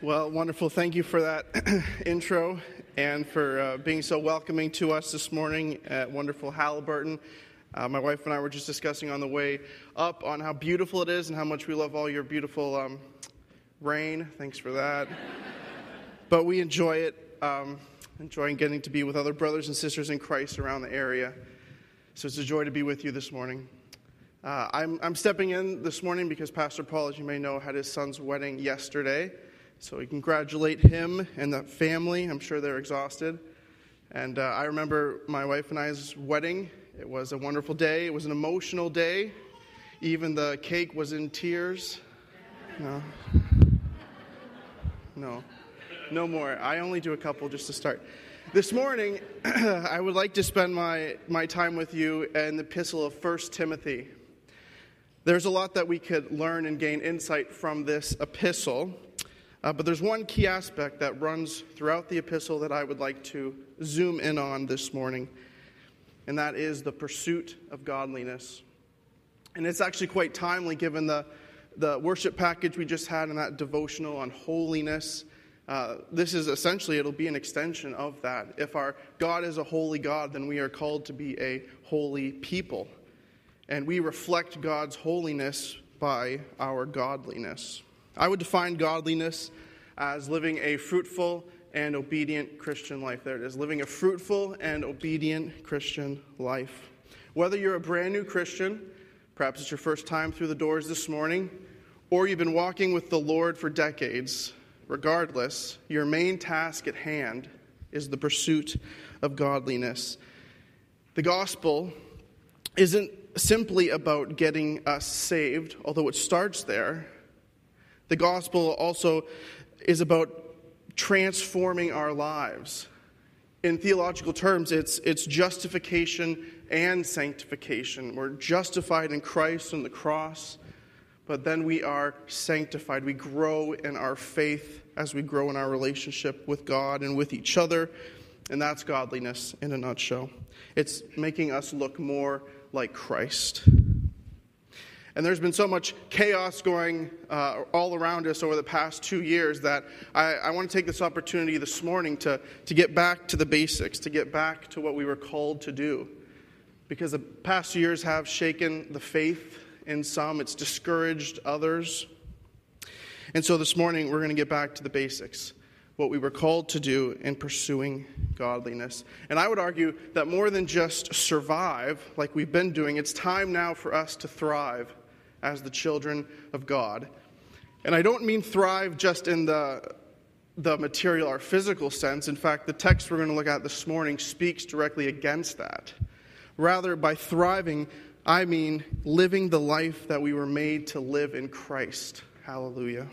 Well, wonderful. Thank you for that intro and for uh, being so welcoming to us this morning at wonderful Haliburton. Uh, my wife and I were just discussing on the way up on how beautiful it is and how much we love all your beautiful um, rain. Thanks for that. but we enjoy it, um, enjoying getting to be with other brothers and sisters in Christ around the area. So it's a joy to be with you this morning. Uh, I'm, I'm stepping in this morning because Pastor Paul, as you may know, had his son's wedding yesterday. So we congratulate him and the family. I'm sure they're exhausted. And uh, I remember my wife and I's wedding. It was a wonderful day. It was an emotional day. Even the cake was in tears. No. No. No more. I only do a couple just to start. This morning, I would like to spend my, my time with you in the epistle of 1 Timothy. There's a lot that we could learn and gain insight from this epistle. Uh, but there's one key aspect that runs throughout the epistle that I would like to zoom in on this morning, and that is the pursuit of godliness. And it's actually quite timely given the, the worship package we just had and that devotional on holiness. Uh, this is essentially, it'll be an extension of that. If our God is a holy God, then we are called to be a holy people. And we reflect God's holiness by our godliness. I would define godliness as living a fruitful and obedient Christian life. There it is living a fruitful and obedient Christian life. Whether you're a brand new Christian, perhaps it's your first time through the doors this morning, or you've been walking with the Lord for decades, regardless, your main task at hand is the pursuit of godliness. The gospel isn't simply about getting us saved, although it starts there. The gospel also is about transforming our lives. In theological terms, it's, it's justification and sanctification. We're justified in Christ on the cross, but then we are sanctified. We grow in our faith as we grow in our relationship with God and with each other, and that's godliness in a nutshell. It's making us look more like Christ. And there's been so much chaos going uh, all around us over the past two years that I, I want to take this opportunity this morning to, to get back to the basics, to get back to what we were called to do. Because the past years have shaken the faith in some, it's discouraged others. And so this morning, we're going to get back to the basics what we were called to do in pursuing godliness. And I would argue that more than just survive, like we've been doing, it's time now for us to thrive as the children of God. And I don't mean thrive just in the, the material or physical sense. In fact, the text we're going to look at this morning speaks directly against that. Rather, by thriving, I mean living the life that we were made to live in Christ. Hallelujah.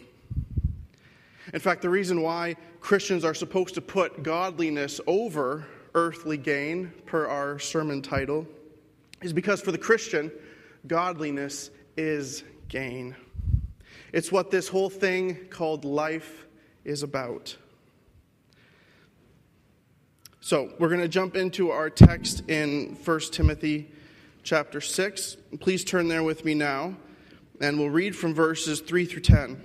In fact, the reason why Christians are supposed to put godliness over earthly gain, per our sermon title, is because for the Christian, godliness is gain. It's what this whole thing called life is about. So, we're going to jump into our text in 1 Timothy chapter 6. Please turn there with me now, and we'll read from verses 3 through 10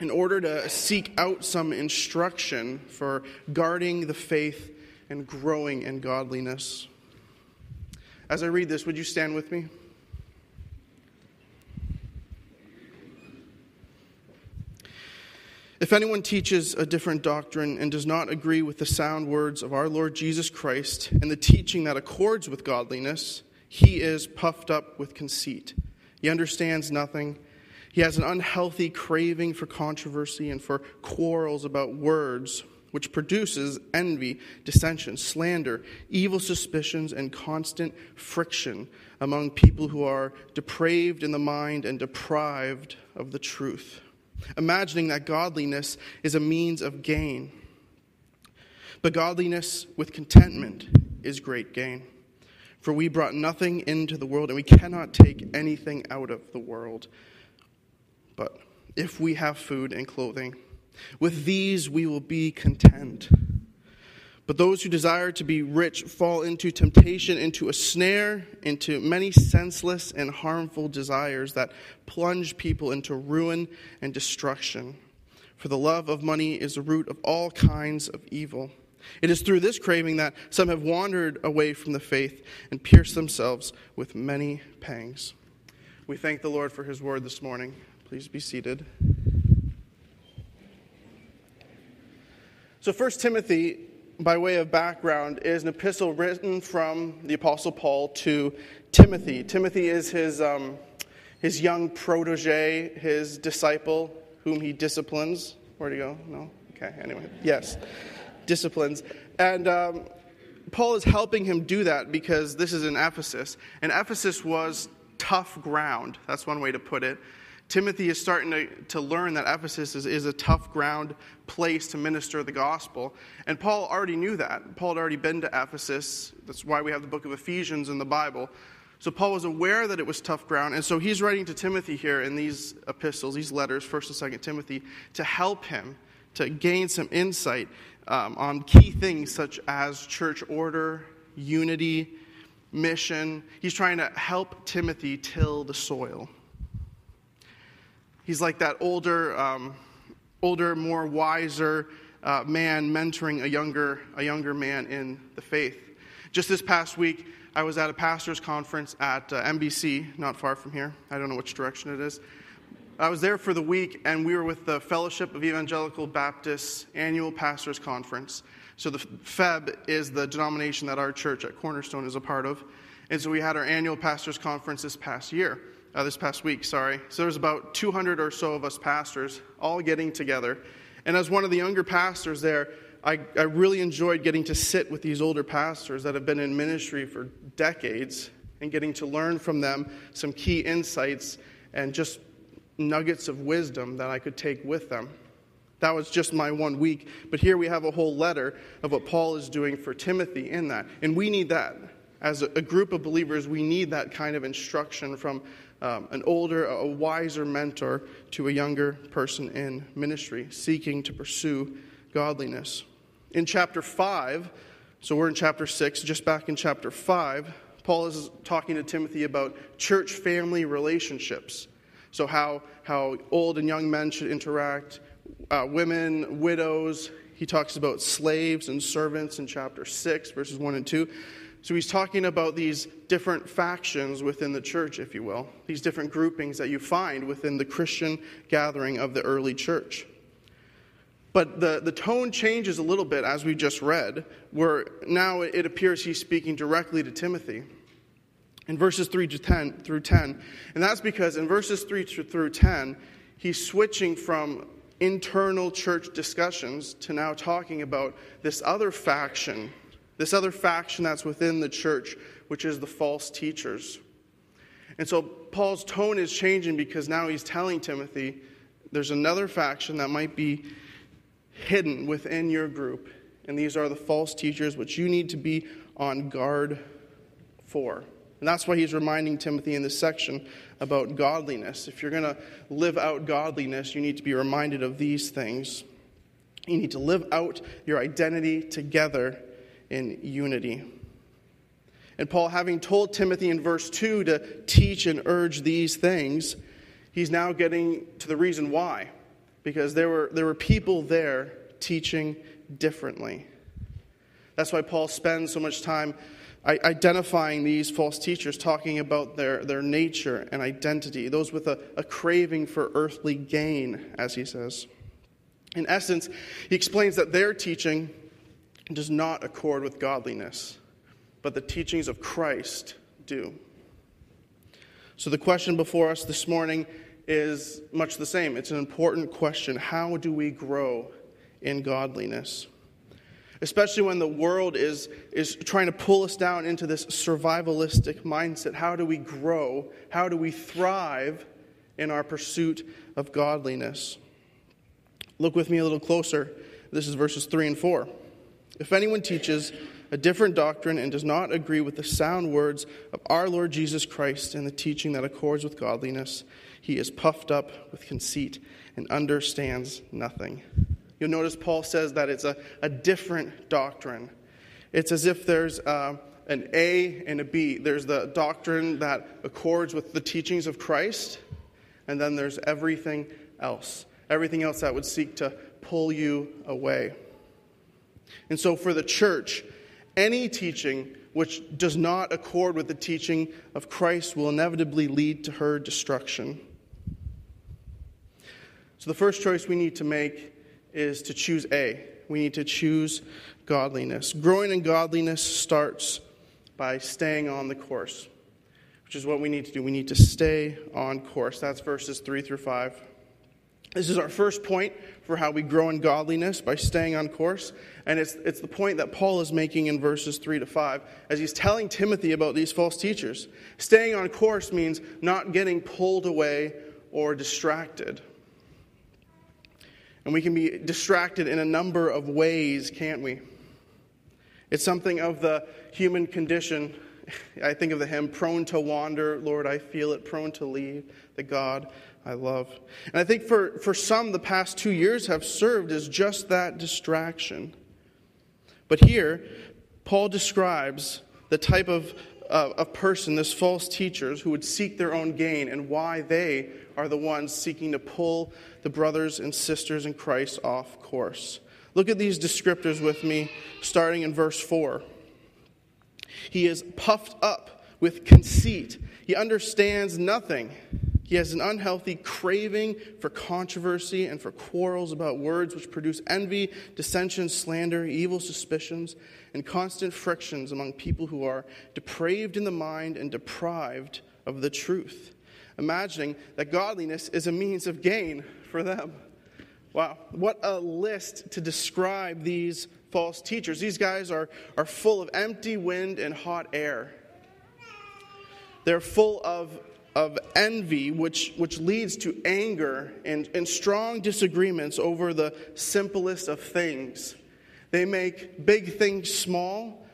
in order to seek out some instruction for guarding the faith and growing in godliness. As I read this, would you stand with me? If anyone teaches a different doctrine and does not agree with the sound words of our Lord Jesus Christ and the teaching that accords with godliness, he is puffed up with conceit. He understands nothing. He has an unhealthy craving for controversy and for quarrels about words, which produces envy, dissension, slander, evil suspicions, and constant friction among people who are depraved in the mind and deprived of the truth imagining that godliness is a means of gain. But godliness with contentment is great gain. For we brought nothing into the world, and we cannot take anything out of the world. But if we have food and clothing, with these we will be content. But those who desire to be rich fall into temptation, into a snare, into many senseless and harmful desires that plunge people into ruin and destruction. For the love of money is the root of all kinds of evil. It is through this craving that some have wandered away from the faith and pierced themselves with many pangs. We thank the Lord for his word this morning. Please be seated. So, 1 Timothy, by way of background, is an epistle written from the Apostle Paul to Timothy. Timothy is his, um, his young protege, his disciple, whom he disciplines. Where'd he go? No? Okay, anyway. Yes, disciplines. And um, Paul is helping him do that because this is in Ephesus. And Ephesus was tough ground. That's one way to put it. Timothy is starting to, to learn that Ephesus is, is a tough ground place to minister the gospel. And Paul already knew that. Paul had already been to Ephesus. That's why we have the book of Ephesians in the Bible. So Paul was aware that it was tough ground. And so he's writing to Timothy here in these epistles, these letters, 1st and 2nd Timothy, to help him to gain some insight um, on key things such as church order, unity, mission. He's trying to help Timothy till the soil. He's like that older, um, older, more wiser uh, man mentoring a younger, a younger man in the faith. Just this past week, I was at a pastor's conference at uh, NBC, not far from here. I don't know which direction it is. I was there for the week, and we were with the Fellowship of Evangelical Baptists annual pastors conference. So the FEB is the denomination that our church at Cornerstone is a part of. And so we had our annual pastors conference this past year uh, this past week, sorry. So there was about 200 or so of us pastors all getting together. And as one of the younger pastors there, I, I really enjoyed getting to sit with these older pastors that have been in ministry for decades and getting to learn from them some key insights and just nuggets of wisdom that I could take with them. That was just my one week. But here we have a whole letter of what Paul is doing for Timothy in that. And we need that. As a group of believers, we need that kind of instruction from um, an older, a wiser mentor to a younger person in ministry, seeking to pursue godliness. In chapter 5, so we're in chapter 6, just back in chapter 5, Paul is talking to Timothy about church family relationships. So, how, how old and young men should interact, uh, women, widows. He talks about slaves and servants in chapter 6, verses 1 and 2. So he's talking about these different factions within the church, if you will, these different groupings that you find within the Christian gathering of the early church. But the, the tone changes a little bit as we just read, where now it appears he's speaking directly to Timothy in verses 3 to 10 through 10. And that's because in verses 3 through 10, he's switching from internal church discussions to now talking about this other faction this other faction that's within the church, which is the false teachers. And so Paul's tone is changing because now he's telling Timothy there's another faction that might be hidden within your group, and these are the false teachers which you need to be on guard for. And that's why he's reminding Timothy in this section about godliness. If you're going to live out godliness, you need to be reminded of these things. You need to live out your identity together in unity. And Paul, having told Timothy in verse 2 to teach and urge these things, he's now getting to the reason why. Because there were, there were people there teaching differently. That's why Paul spends so much time identifying these false teachers, talking about their, their nature and identity, those with a, a craving for earthly gain, as he says. In essence, he explains that their teaching does not accord with godliness, but the teachings of Christ do. So the question before us this morning is much the same. It's an important question. How do we grow in godliness? Especially when the world is, is trying to pull us down into this survivalistic mindset. How do we grow? How do we thrive in our pursuit of godliness? Look with me a little closer. This is verses 3 and 4. If anyone teaches a different doctrine and does not agree with the sound words of our Lord Jesus Christ and the teaching that accords with godliness, he is puffed up with conceit and understands nothing. You'll notice Paul says that it's a, a different doctrine. It's as if there's uh, an A and a B. There's the doctrine that accords with the teachings of Christ, and then there's everything else. everything else that would seek to pull you away. And so, for the church, any teaching which does not accord with the teaching of Christ will inevitably lead to her destruction. So, the first choice we need to make is to choose A. We need to choose godliness. Growing in godliness starts by staying on the course, which is what we need to do. We need to stay on course. That's verses 3 through 5. This is our first point for how we grow in godliness by staying on course. And it's, it's the point that Paul is making in verses 3 to 5 as he's telling Timothy about these false teachers. Staying on course means not getting pulled away or distracted. And we can be distracted in a number of ways, can't we? It's something of the human condition. I think of the hymn, prone to wander, Lord, I feel it, prone to leave the God I love. And I think for, for some, the past two years have served as just that distraction. But here, Paul describes the type of, uh, of person, this false teachers, who would seek their own gain and why they are the ones seeking to pull the brothers and sisters in Christ off course. Look at these descriptors with me, starting in verse 4. He is puffed up with conceit, he understands nothing. He has an unhealthy craving for controversy and for quarrels about words which produce envy, dissension, slander, evil suspicions, and constant frictions among people who are depraved in the mind and deprived of the truth, imagining that godliness is a means of gain for them. Wow, what a list to describe these false teachers. These guys are, are full of empty wind and hot air. They're full of envy, which, which leads to anger and, and strong disagreements over the simplest of things. They make big things small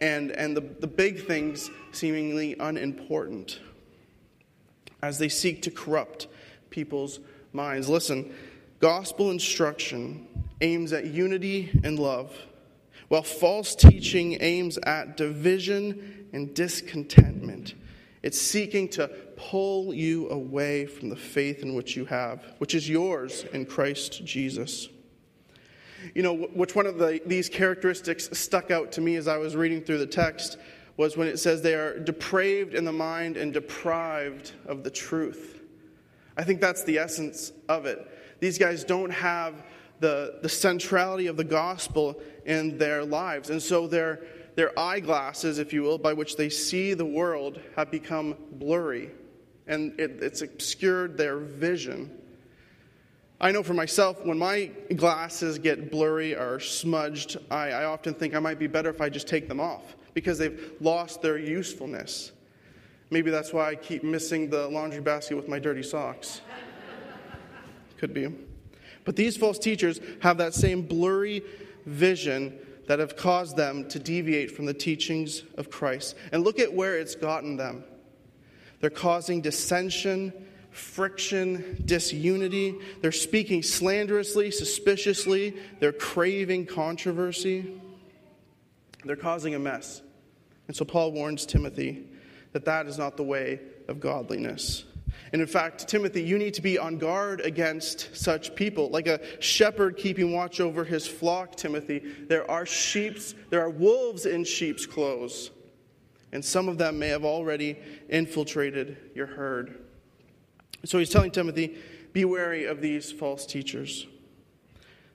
and, and the, the big things seemingly unimportant as they seek to corrupt people's minds. Listen, gospel instruction aims at unity and love, while false teaching aims at division and discontentment. It's seeking to pull you away from the faith in which you have, which is yours in Christ Jesus. You know, which one of the, these characteristics stuck out to me as I was reading through the text was when it says they are depraved in the mind and deprived of the truth. I think that's the essence of it. These guys don't have the, the centrality of the gospel in their lives. And so they're their eyeglasses, if you will, by which they see the world, have become blurry, and it, it's obscured their vision. I know for myself, when my glasses get blurry or smudged, I, I often think I might be better if I just take them off because they've lost their usefulness. Maybe that's why I keep missing the laundry basket with my dirty socks. Could be. But these false teachers have that same blurry vision that have caused them to deviate from the teachings of Christ. And look at where it's gotten them. They're causing dissension, friction, disunity. They're speaking slanderously, suspiciously. They're craving controversy. They're causing a mess. And so Paul warns Timothy that that is not the way of godliness. And in fact, Timothy, you need to be on guard against such people. Like a shepherd keeping watch over his flock, Timothy, there are sheep's, there are wolves in sheep's clothes. And some of them may have already infiltrated your herd. So he's telling Timothy, be wary of these false teachers.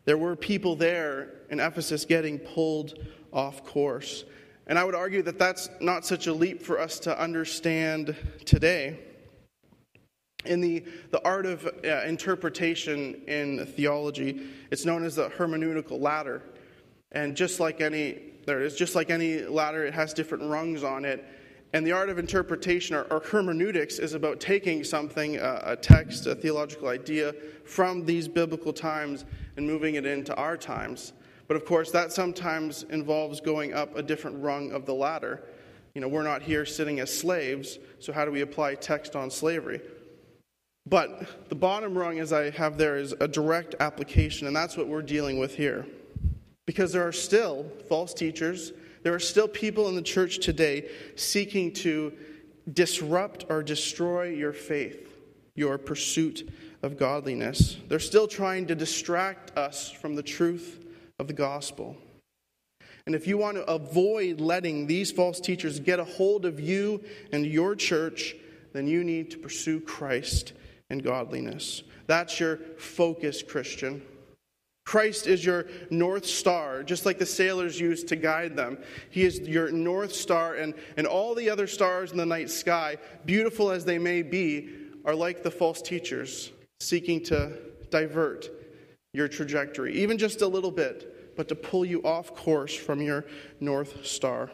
There were people there in Ephesus getting pulled off course. And I would argue that that's not such a leap for us to understand today. In the, the art of uh, interpretation in theology, it's known as the hermeneutical ladder. And just like any, there it is, just like any ladder, it has different rungs on it. And the art of interpretation, or, or hermeneutics, is about taking something, uh, a text, a theological idea, from these biblical times and moving it into our times. But of course, that sometimes involves going up a different rung of the ladder. You know, we're not here sitting as slaves, so how do we apply text on slavery? But the bottom rung, as I have there, is a direct application, and that's what we're dealing with here. Because there are still false teachers, there are still people in the church today seeking to disrupt or destroy your faith, your pursuit of godliness. They're still trying to distract us from the truth of the gospel. And if you want to avoid letting these false teachers get a hold of you and your church, then you need to pursue Christ and godliness. That's your focus, Christian. Christ is your north star, just like the sailors used to guide them. He is your north star, and, and all the other stars in the night sky, beautiful as they may be, are like the false teachers seeking to divert your trajectory, even just a little bit, but to pull you off course from your north star.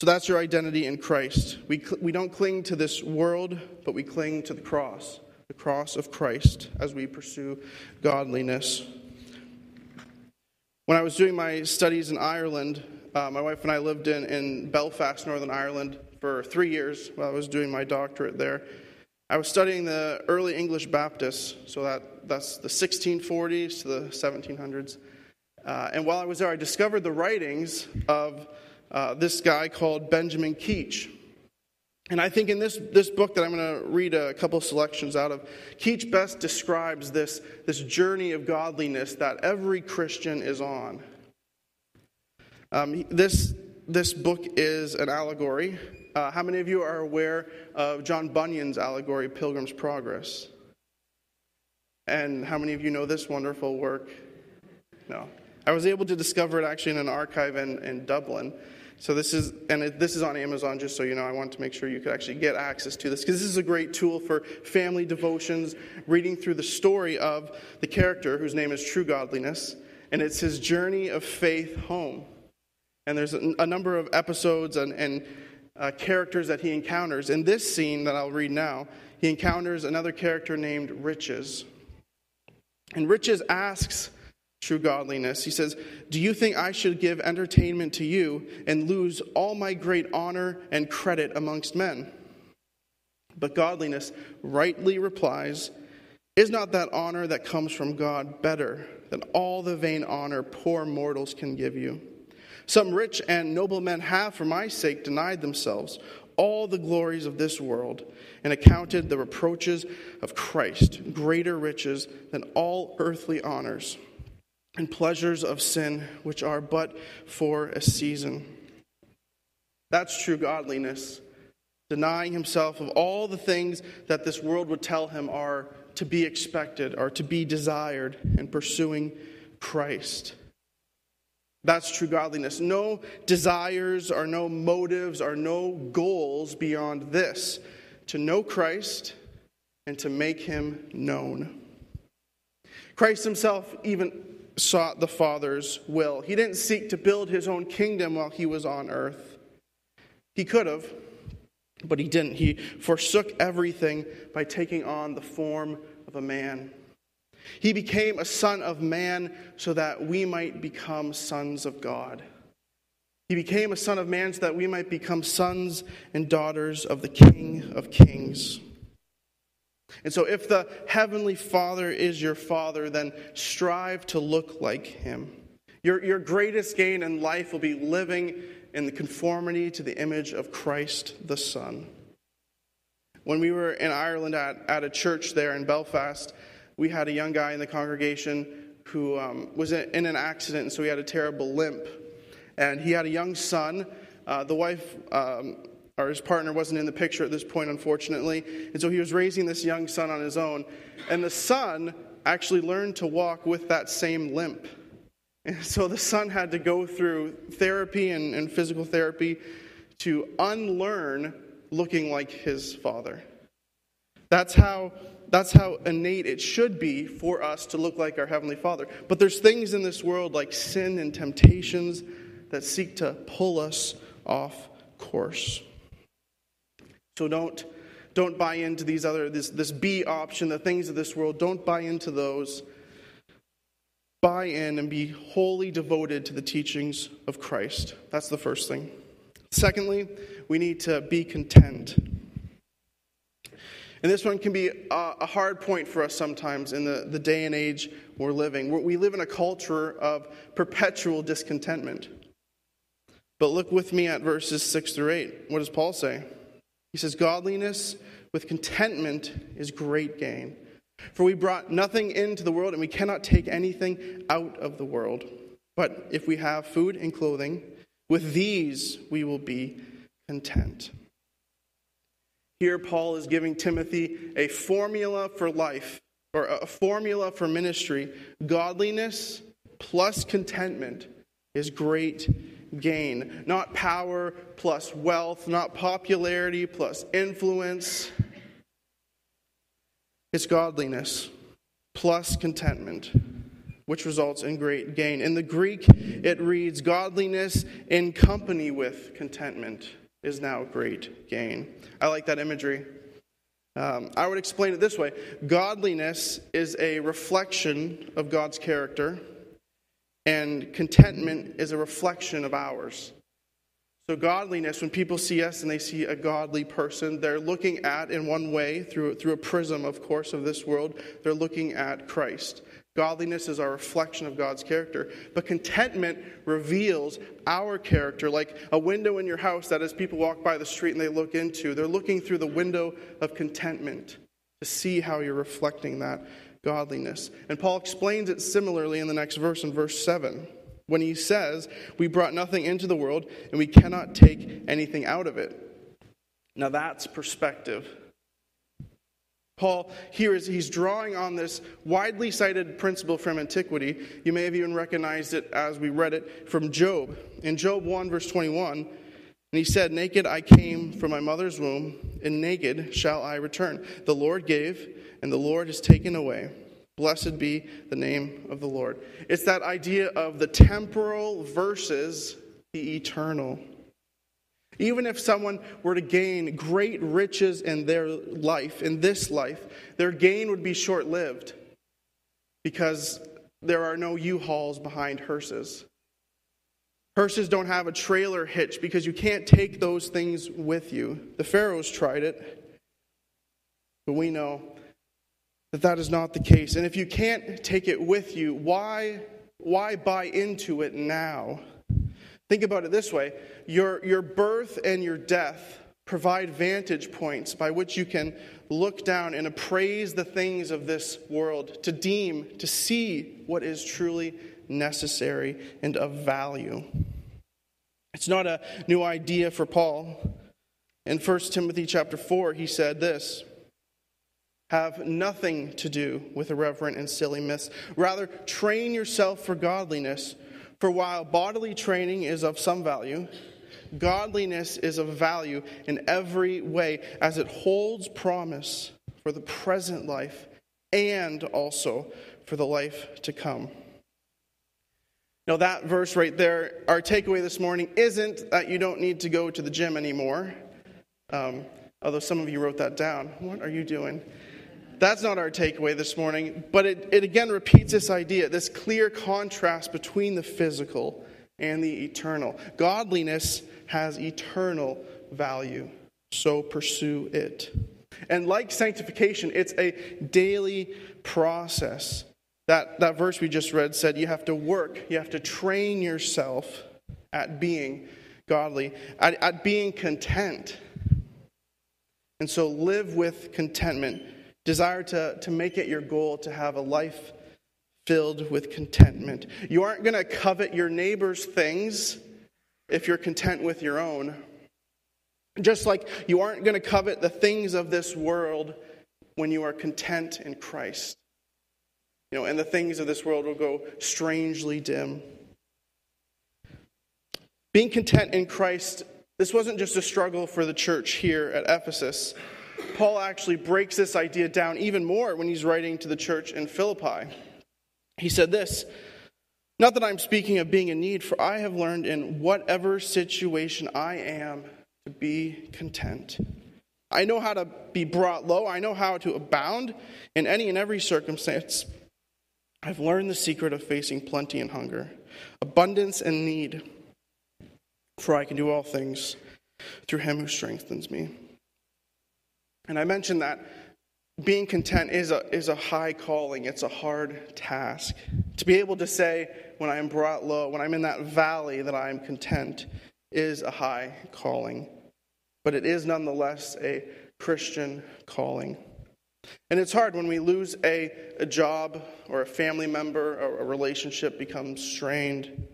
So that's your identity in Christ. We, we don't cling to this world, but we cling to the cross the cross of Christ as we pursue godliness. When I was doing my studies in Ireland, uh, my wife and I lived in, in Belfast, Northern Ireland, for three years while I was doing my doctorate there. I was studying the early English Baptists, so that, that's the 1640s to the 1700s. Uh, and while I was there, I discovered the writings of uh, this guy called Benjamin Keach. And I think in this, this book that I'm going to read a couple selections out of, Keach best describes this, this journey of godliness that every Christian is on. Um, this, this book is an allegory. Uh, how many of you are aware of John Bunyan's allegory, Pilgrim's Progress? And how many of you know this wonderful work? No. I was able to discover it actually in an archive in, in Dublin. So this is, and it, this is on Amazon, just so you know. I wanted to make sure you could actually get access to this because this is a great tool for family devotions, reading through the story of the character whose name is True Godliness, and it's his journey of faith home. And there's a, a number of episodes and, and uh, characters that he encounters. In this scene that I'll read now, he encounters another character named Riches. And Riches asks true godliness. He says, Do you think I should give entertainment to you and lose all my great honor and credit amongst men? But godliness rightly replies, Is not that honor that comes from God better than all the vain honor poor mortals can give you? Some rich and noble men have, for my sake, denied themselves all the glories of this world and accounted the reproaches of Christ greater riches than all earthly honors and pleasures of sin, which are but for a season. That's true godliness, denying himself of all the things that this world would tell him are to be expected, or to be desired, and pursuing Christ. That's true godliness. No desires or no motives or no goals beyond this to know Christ and to make him known. Christ himself even sought the Father's will. He didn't seek to build his own kingdom while he was on earth. He could have, but he didn't. He forsook everything by taking on the form of a man. He became a son of man so that we might become sons of God. He became a son of man so that we might become sons and daughters of the King of Kings. And so, if the Heavenly Father is your Father, then strive to look like Him. Your, your greatest gain in life will be living in the conformity to the image of Christ the Son. When we were in Ireland at, at a church there in Belfast, we had a young guy in the congregation who um, was in an accident, and so he had a terrible limp. And he had a young son. Uh, the wife um, or his partner wasn't in the picture at this point, unfortunately. And so he was raising this young son on his own. And the son actually learned to walk with that same limp. And so the son had to go through therapy and, and physical therapy to unlearn looking like his father. That's how, that's how innate it should be for us to look like our Heavenly Father. But there's things in this world like sin and temptations that seek to pull us off course. So don't, don't buy into these other, this, this B option, the things of this world. Don't buy into those. Buy in and be wholly devoted to the teachings of Christ. That's the first thing. Secondly, we need to be content. And this one can be a, hard point for us sometimes in the, the day and age we're living. We live in a culture of perpetual discontentment. But look with me at verses 6 through 8. What does Paul say? He says, Godliness with contentment is great gain. For we brought nothing into the world, and we cannot take anything out of the world. But if we have food and clothing, with these we will be content. Here, Paul is giving Timothy a formula for life, or a formula for ministry. Godliness plus contentment is great gain. Not power plus wealth, not popularity plus influence. It's godliness plus contentment, which results in great gain. In the Greek, it reads godliness in company with contentment is now great gain. I like that imagery. Um, I would explain it this way Godliness is a reflection of God's character, and contentment is a reflection of ours. So, godliness, when people see us and they see a godly person, they're looking at, in one way, through, through a prism, of course, of this world, they're looking at Christ. Godliness is our reflection of God's character. But contentment reveals our character, like a window in your house that as people walk by the street and they look into, they're looking through the window of contentment to see how you're reflecting that godliness. And Paul explains it similarly in the next verse, in verse 7, when he says, We brought nothing into the world, and we cannot take anything out of it. Now that's perspective. Paul here is he's drawing on this widely cited principle from antiquity. You may have even recognized it as we read it from Job. In Job 1, verse 21, and he said, Naked I came from my mother's womb, and naked shall I return. The Lord gave, and the Lord has taken away. Blessed be the name of the Lord. It's that idea of the temporal versus the eternal. Even if someone were to gain great riches in their life, in this life, their gain would be short lived because there are no U hauls behind hearses. Hearses don't have a trailer hitch because you can't take those things with you. The Pharaohs tried it, but we know that that is not the case. And if you can't take it with you, why, why buy into it now? Think about it this way your, your birth and your death provide vantage points by which you can look down and appraise the things of this world, to deem, to see what is truly necessary and of value. It's not a new idea for Paul. In 1 Timothy chapter 4, he said this Have nothing to do with irreverent and silly myths. Rather, train yourself for godliness. For while bodily training is of some value, godliness is of value in every way, as it holds promise for the present life and also for the life to come. Now, that verse right there, our takeaway this morning isn't that you don't need to go to the gym anymore. Um, although some of you wrote that down. What are you doing? That's not our takeaway this morning, but it, it again repeats this idea, this clear contrast between the physical and the eternal. Godliness has eternal value, so pursue it. And like sanctification, it's a daily process. That, that verse we just read said you have to work, you have to train yourself at being godly, at, at being content. And so live with contentment Desire to, to make it your goal to have a life filled with contentment. You aren't going to covet your neighbor's things if you're content with your own. Just like you aren't going to covet the things of this world when you are content in Christ. You know, and the things of this world will go strangely dim. Being content in Christ, this wasn't just a struggle for the church here at Ephesus. Paul actually breaks this idea down even more when he's writing to the church in Philippi. He said this Not that I'm speaking of being in need, for I have learned in whatever situation I am to be content. I know how to be brought low, I know how to abound in any and every circumstance. I've learned the secret of facing plenty and hunger, abundance and need, for I can do all things through him who strengthens me. And I mentioned that being content is a, is a high calling, it's a hard task. To be able to say, when I am brought low, when I'm in that valley, that I am content, is a high calling. But it is nonetheless a Christian calling. And it's hard when we lose a, a job or a family member or a relationship becomes strained.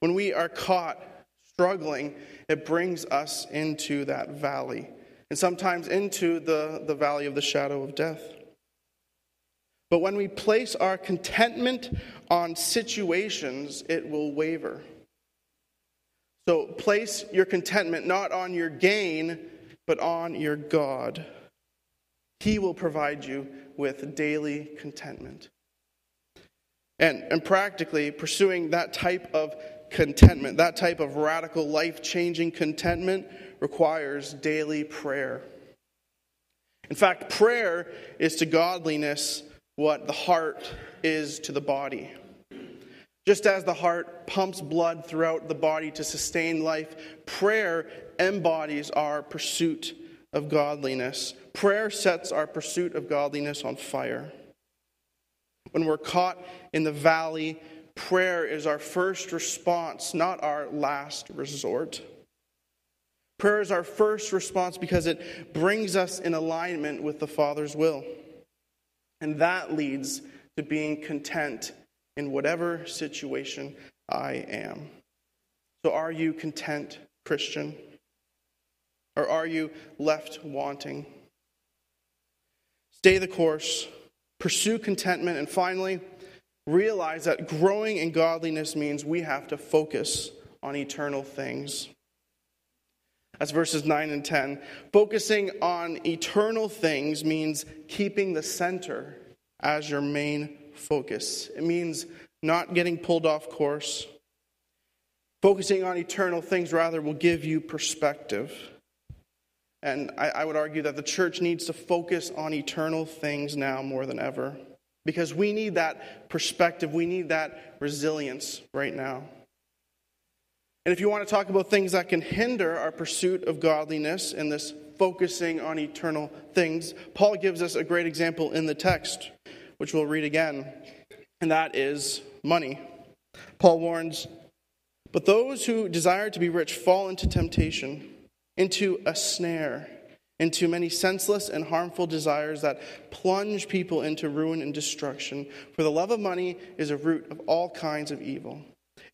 When we are caught struggling, it brings us into that valley and sometimes into the, the valley of the shadow of death. But when we place our contentment on situations, it will waver. So place your contentment not on your gain, but on your God. He will provide you with daily contentment. And, and practically, pursuing that type of contentment, that type of radical, life changing contentment, requires daily prayer. In fact, prayer is to godliness what the heart is to the body. Just as the heart pumps blood throughout the body to sustain life, prayer embodies our pursuit of godliness. Prayer sets our pursuit of godliness on fire. When we're caught in the valley, prayer is our first response, not our last resort. Prayer is our first response because it brings us in alignment with the Father's will. And that leads to being content in whatever situation I am. So, are you content, Christian? Or are you left wanting? Stay the course, pursue contentment, and finally, realize that growing in godliness means we have to focus on eternal things. That's verses 9 and 10. Focusing on eternal things means keeping the center as your main focus. It means not getting pulled off course. Focusing on eternal things, rather, will give you perspective. And I, I, would argue that the church needs to focus on eternal things now more than ever because we need that perspective. We need that resilience right now. And if you want to talk about things that can hinder our pursuit of godliness and this focusing on eternal things, Paul gives us a great example in the text, which we'll read again, and that is money. Paul warns, But those who desire to be rich fall into temptation into a snare, into many senseless and harmful desires that plunge people into ruin and destruction. For the love of money is a root of all kinds of evil.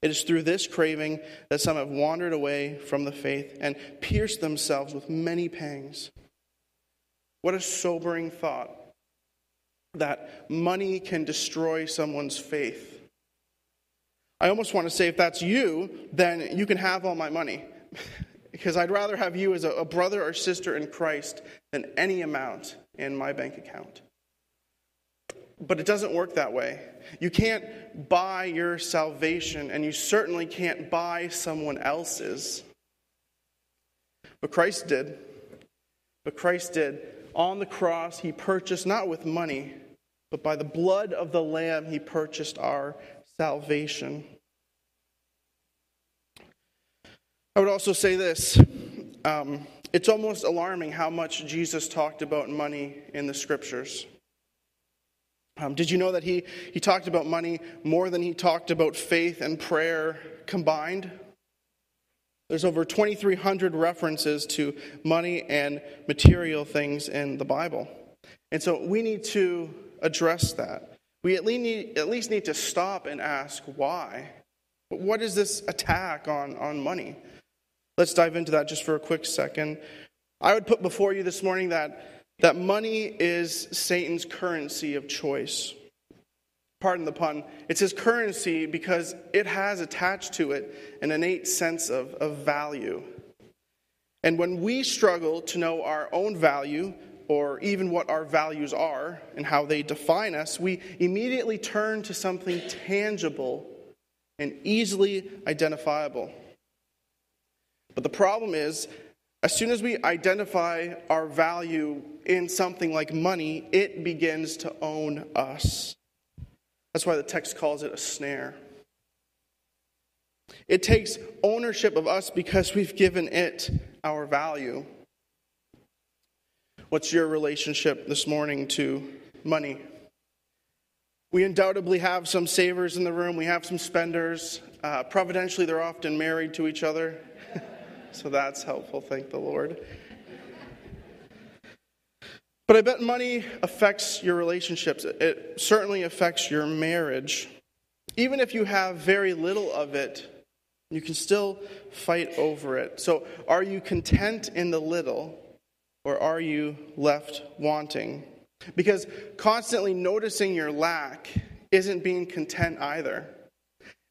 It is through this craving that some have wandered away from the faith and pierced themselves with many pangs. What a sobering thought that money can destroy someone's faith. I almost want to say, if that's you, then you can have all my money. because I'd rather have you as a, brother or sister in Christ than any amount in my bank account. But it doesn't work that way. You can't buy your salvation, and you certainly can't buy someone else's. But Christ did. But Christ did. On the cross, he purchased not with money, but by the blood of the Lamb, he purchased our salvation. I would also say this um, it's almost alarming how much Jesus talked about money in the scriptures. Um, did you know that he, he talked about money more than he talked about faith and prayer combined? There's over 2,300 references to money and material things in the Bible. And so we need to address that. We at least need, at least need to stop and ask why. What is this attack on, on money? Let's dive into that just for a quick second. I would put before you this morning that, that money is Satan's currency of choice. Pardon the pun. It's his currency because it has attached to it an innate sense of, of value. And when we struggle to know our own value, or even what our values are and how they define us, we immediately turn to something tangible and easily identifiable. But the problem is, as soon as we identify our value in something like money, it begins to own us. That's why the text calls it a snare. It takes ownership of us because we've given it our value. What's your relationship this morning to money? We undoubtedly have some savers in the room. We have some spenders. Uh, providentially, they're often married to each other so that's helpful, thank the Lord. But I bet money affects your relationships. It certainly affects your marriage. Even if you have very little of it, you can still fight over it. So, are you content in the little, or are you left wanting? Because constantly noticing your lack isn't being content either.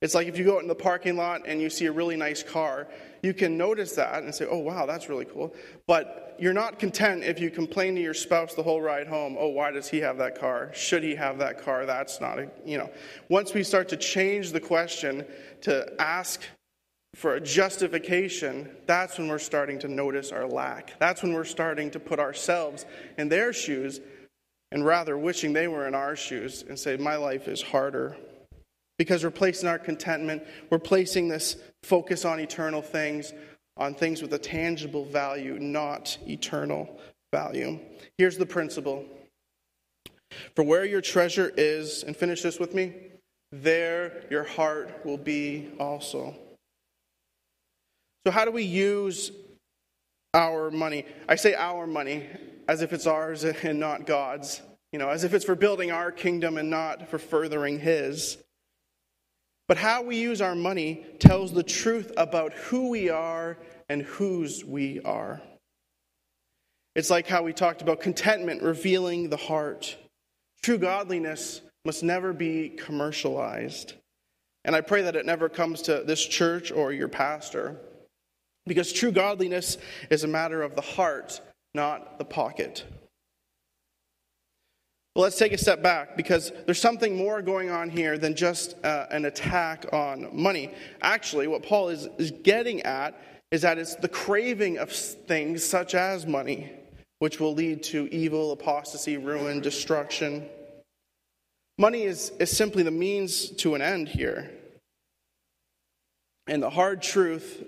It's like if you go out in the parking lot and you see a really nice car, you can notice that and say, oh, wow, that's really cool. But you're not content if you complain to your spouse the whole ride home, oh, why does he have that car? Should he have that car? That's not a, you know. Once we start to change the question to ask for a justification, that's when we're starting to notice our lack. That's when we're starting to put ourselves in their shoes and rather wishing they were in our shoes and say, My life is harder. Because we're placing our contentment, we're placing this focus on eternal things, on things with a tangible value, not eternal value. Here's the principle For where your treasure is, and finish this with me, there your heart will be also. So, how do we use our money? I say our money as if it's ours and not God's, you know, as if it's for building our kingdom and not for furthering His. But how we use our money tells the truth about who we are and whose we are. It's like how we talked about contentment revealing the heart. True godliness must never be commercialized. And I pray that it never comes to this church or your pastor. Because true godliness is a matter of the heart, not the pocket. Well, let's take a step back because there's something more going on here than just uh, an attack on money. Actually, what Paul is, is getting at is that it's the craving of things such as money, which will lead to evil, apostasy, ruin, destruction. Money is, is simply the means to an end here. And the hard truth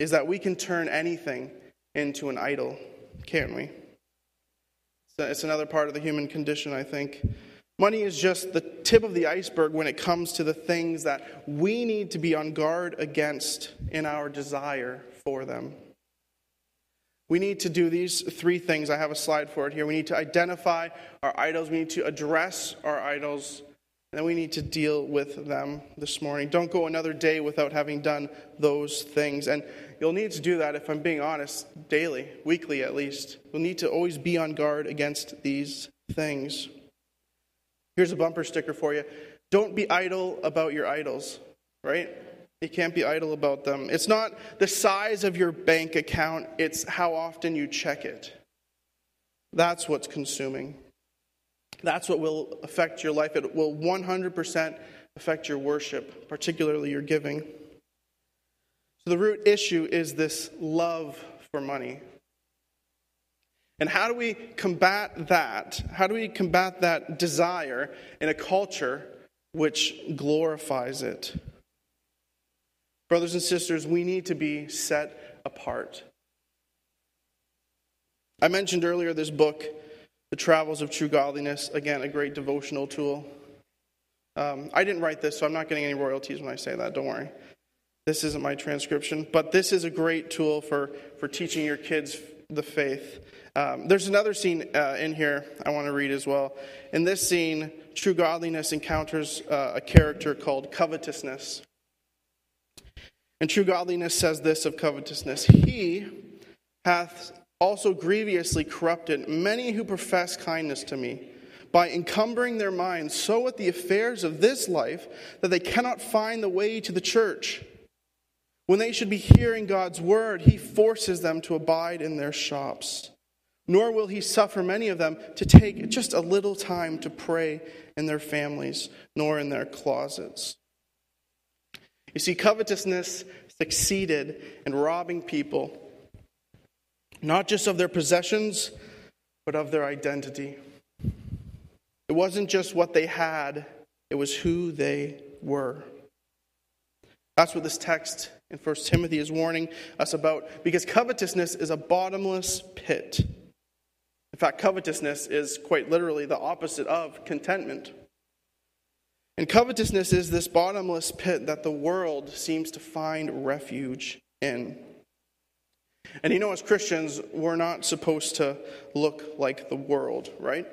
is that we can turn anything into an idol, can't we? It's another part of the human condition, I think. Money is just the tip of the iceberg when it comes to the things that we need to be on guard against in our desire for them. We need to do these three things. I have a slide for it here. We need to identify our idols, we need to address our idols, and then we need to deal with them this morning. Don't go another day without having done those things. And you'll need to do that, if I'm being honest, daily, weekly at least. You'll need to always be on guard against these things. Here's a bumper sticker for you Don't be idle about your idols, right? You can't be idle about them. It's not the size of your bank account, it's how often you check it. That's what's consuming. That's what will affect your life. It will 100% affect your worship, particularly your giving. The root issue is this love for money. And how do we combat that? How do we combat that desire in a culture which glorifies it? Brothers and sisters, we need to be set apart. I mentioned earlier this book the Travels of True Godliness, again, a great devotional tool. Um, I didn't write this, so I'm not getting any royalties when I say that, don't worry. This isn't my transcription, but this is a great tool for, for teaching your kids the faith. Um, there's another scene uh, in here I want to read as well. In this scene, true godliness encounters uh, a character called covetousness. And true godliness says this of covetousness He hath also grievously corrupted many who profess kindness to me by encumbering their minds so with the affairs of this life that they cannot find the way to the church. When they should be hearing God's word, he forces them to abide in their shops. Nor will he suffer many of them to take just a little time to pray in their families, nor in their closets. You see, covetousness succeeded in robbing people not just of their possessions, but of their identity. It wasn't just what they had, it was who they were. That's what this text in 1 Timothy is warning us about, because covetousness is a bottomless pit. In fact, covetousness is quite literally the opposite of contentment. And covetousness is this bottomless pit that the world seems to find refuge in. And you know, as Christians, we're not supposed to look like the world, right?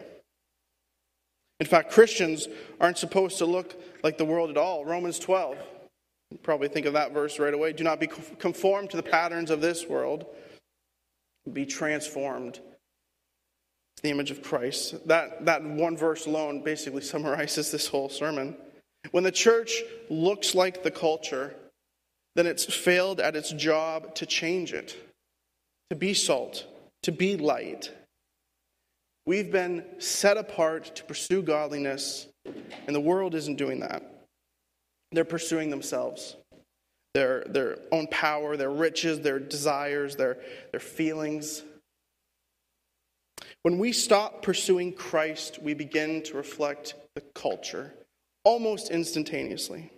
In fact, Christians aren't supposed to look like the world at all. Romans 12, you probably think of that verse right away. Do not be conformed to the patterns of this world, be transformed the image of Christ. That, that one verse alone basically summarizes this whole sermon. When the church looks like the culture, then it's failed at its job to change it, to be salt, to be light. We've been set apart to pursue godliness, and the world isn't doing that. They're pursuing themselves, their, their own power, their riches, their desires, their, their feelings. When we stop pursuing Christ, we begin to reflect the culture almost instantaneously.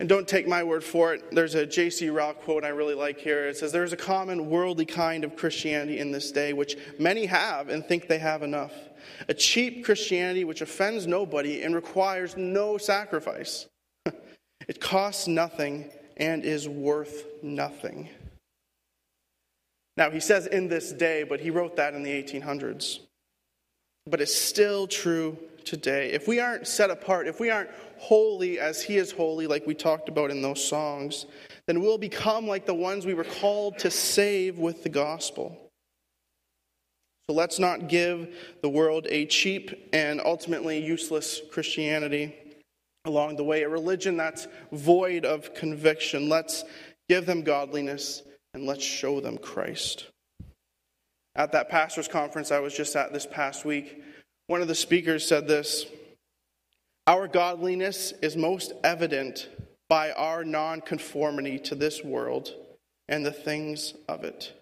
And don't take my word for it. There's a J.C. Ryle quote I really like here. It says, There is a common worldly kind of Christianity in this day, which many have and think they have enough. A cheap Christianity which offends nobody and requires no sacrifice. it costs nothing and is worth nothing. Now, he says in this day, but he wrote that in the 1800s. But it's still true today. If we aren't set apart, if we aren't holy as He is holy, like we talked about in those songs, then we'll become like the ones we were called to save with the gospel. So let's not give the world a cheap and ultimately useless Christianity along the way, a religion that's void of conviction. Let's give them godliness and let's show them Christ. At that pastor's conference I was just at this past week, one of the speakers said this Our godliness is most evident by our nonconformity to this world and the things of it.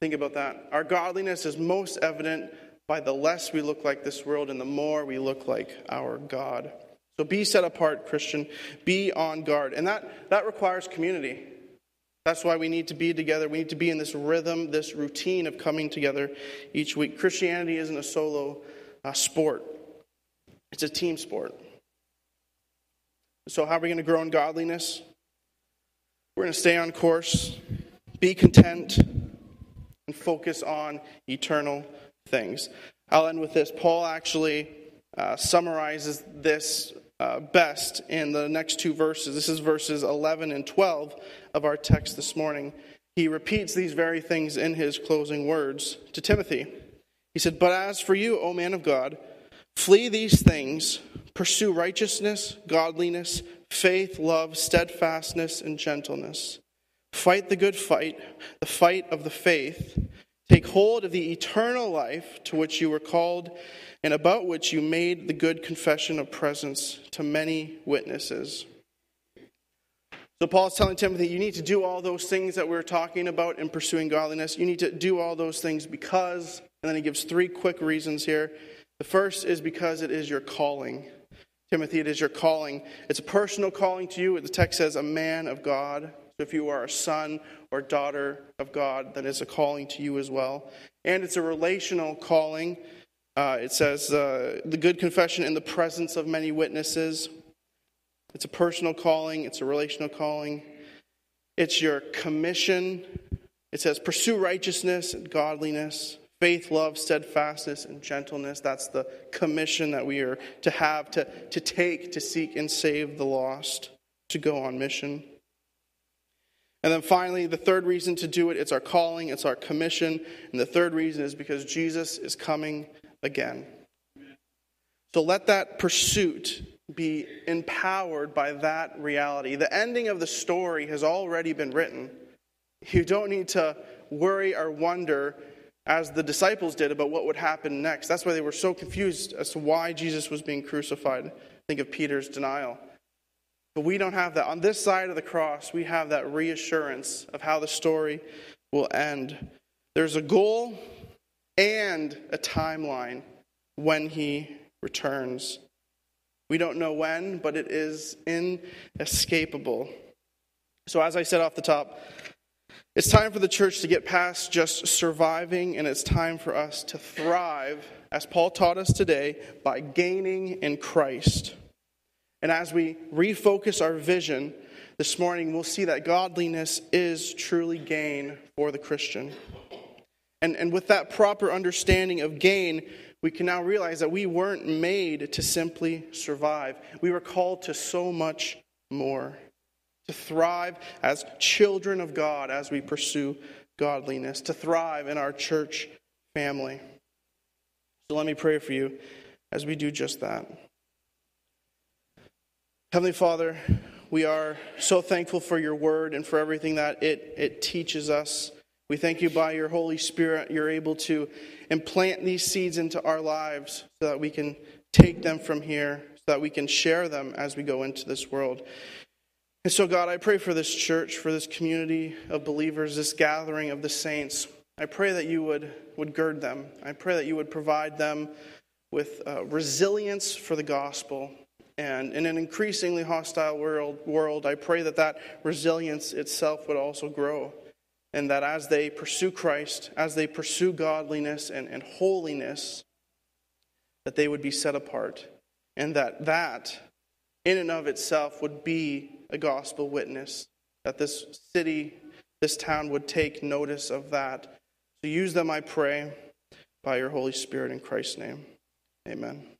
Think about that. Our godliness is most evident by the less we look like this world and the more we look like our God. So be set apart, Christian. Be on guard. And that, that requires community. That's why we need to be together. We need to be in this rhythm, this routine of coming together each week. Christianity isn't a solo uh, sport, it's a team sport. So, how are we going to grow in godliness? We're going to stay on course, be content, and focus on eternal things. I'll end with this. Paul actually uh, summarizes this uh, best in the next two verses. This is verses 11 and 12 of our text this morning. He repeats these very things in his closing words to Timothy. He said, But as for you, O man of God, flee these things, pursue righteousness, godliness, faith, love, steadfastness, and gentleness. Fight the good fight, the fight of the faith. Take hold of the eternal life to which you were called and about which you made the good confession of presence to many witnesses. So, Paul's telling Timothy, you need to do all those things that we are talking about in pursuing godliness. You need to do all those things because and then he gives three quick reasons here. The first is because it is your calling. Timothy, it is your calling. It's a personal calling to you. The text says, a man of God. So if you are a son or daughter of God, then it's a calling to you as well. And it's a relational calling. Uh, it says, uh, the good confession in the presence of many witnesses. It's a personal calling, it's a relational calling. It's your commission. It says, pursue righteousness and godliness faith, love, steadfastness, and gentleness. That's the commission that we are to have, to, to take, to seek and save the lost, to go on mission. And then finally, the third reason to do it, it's our calling, it's our commission. And the third reason is because Jesus is coming again. So let that pursuit be empowered by that reality. The ending of the story has already been written. You don't need to worry or wonder as the disciples did about what would happen next. That's why they were so confused as to why Jesus was being crucified. Think of Peter's denial. But we don't have that. On this side of the cross, we have that reassurance of how the story will end. There's a goal and a timeline when he returns. We don't know when, but it is inescapable. So, as I said off the top, it's time for the church to get past just surviving, and it's time for us to thrive, as Paul taught us today, by gaining in Christ. And as we refocus our vision, this morning, we'll see that godliness is truly gain for the Christian. And, and with that proper understanding of gain, we can now realize that we weren't made to simply survive. We were called to so much more, to thrive as children of God as we pursue godliness, to thrive in our church family. So let me pray for you as we do just that. Heavenly Father, we are so thankful for your word and for everything that it, it teaches us. We thank you by your Holy Spirit, you're able to implant these seeds into our lives so that we can take them from here, so that we can share them as we go into this world. And so, God, I pray for this church, for this community of believers, this gathering of the saints. I pray that you would, would gird them. I pray that you would provide them with uh, resilience for the gospel. And in an increasingly hostile world, world, I pray that that resilience itself would also grow and that as they pursue Christ, as they pursue godliness and, and holiness, that they would be set apart, and that that, in and of itself, would be a gospel witness, that this city, this town would take notice of that. So use them, I pray, by your Holy Spirit in Christ's name. Amen.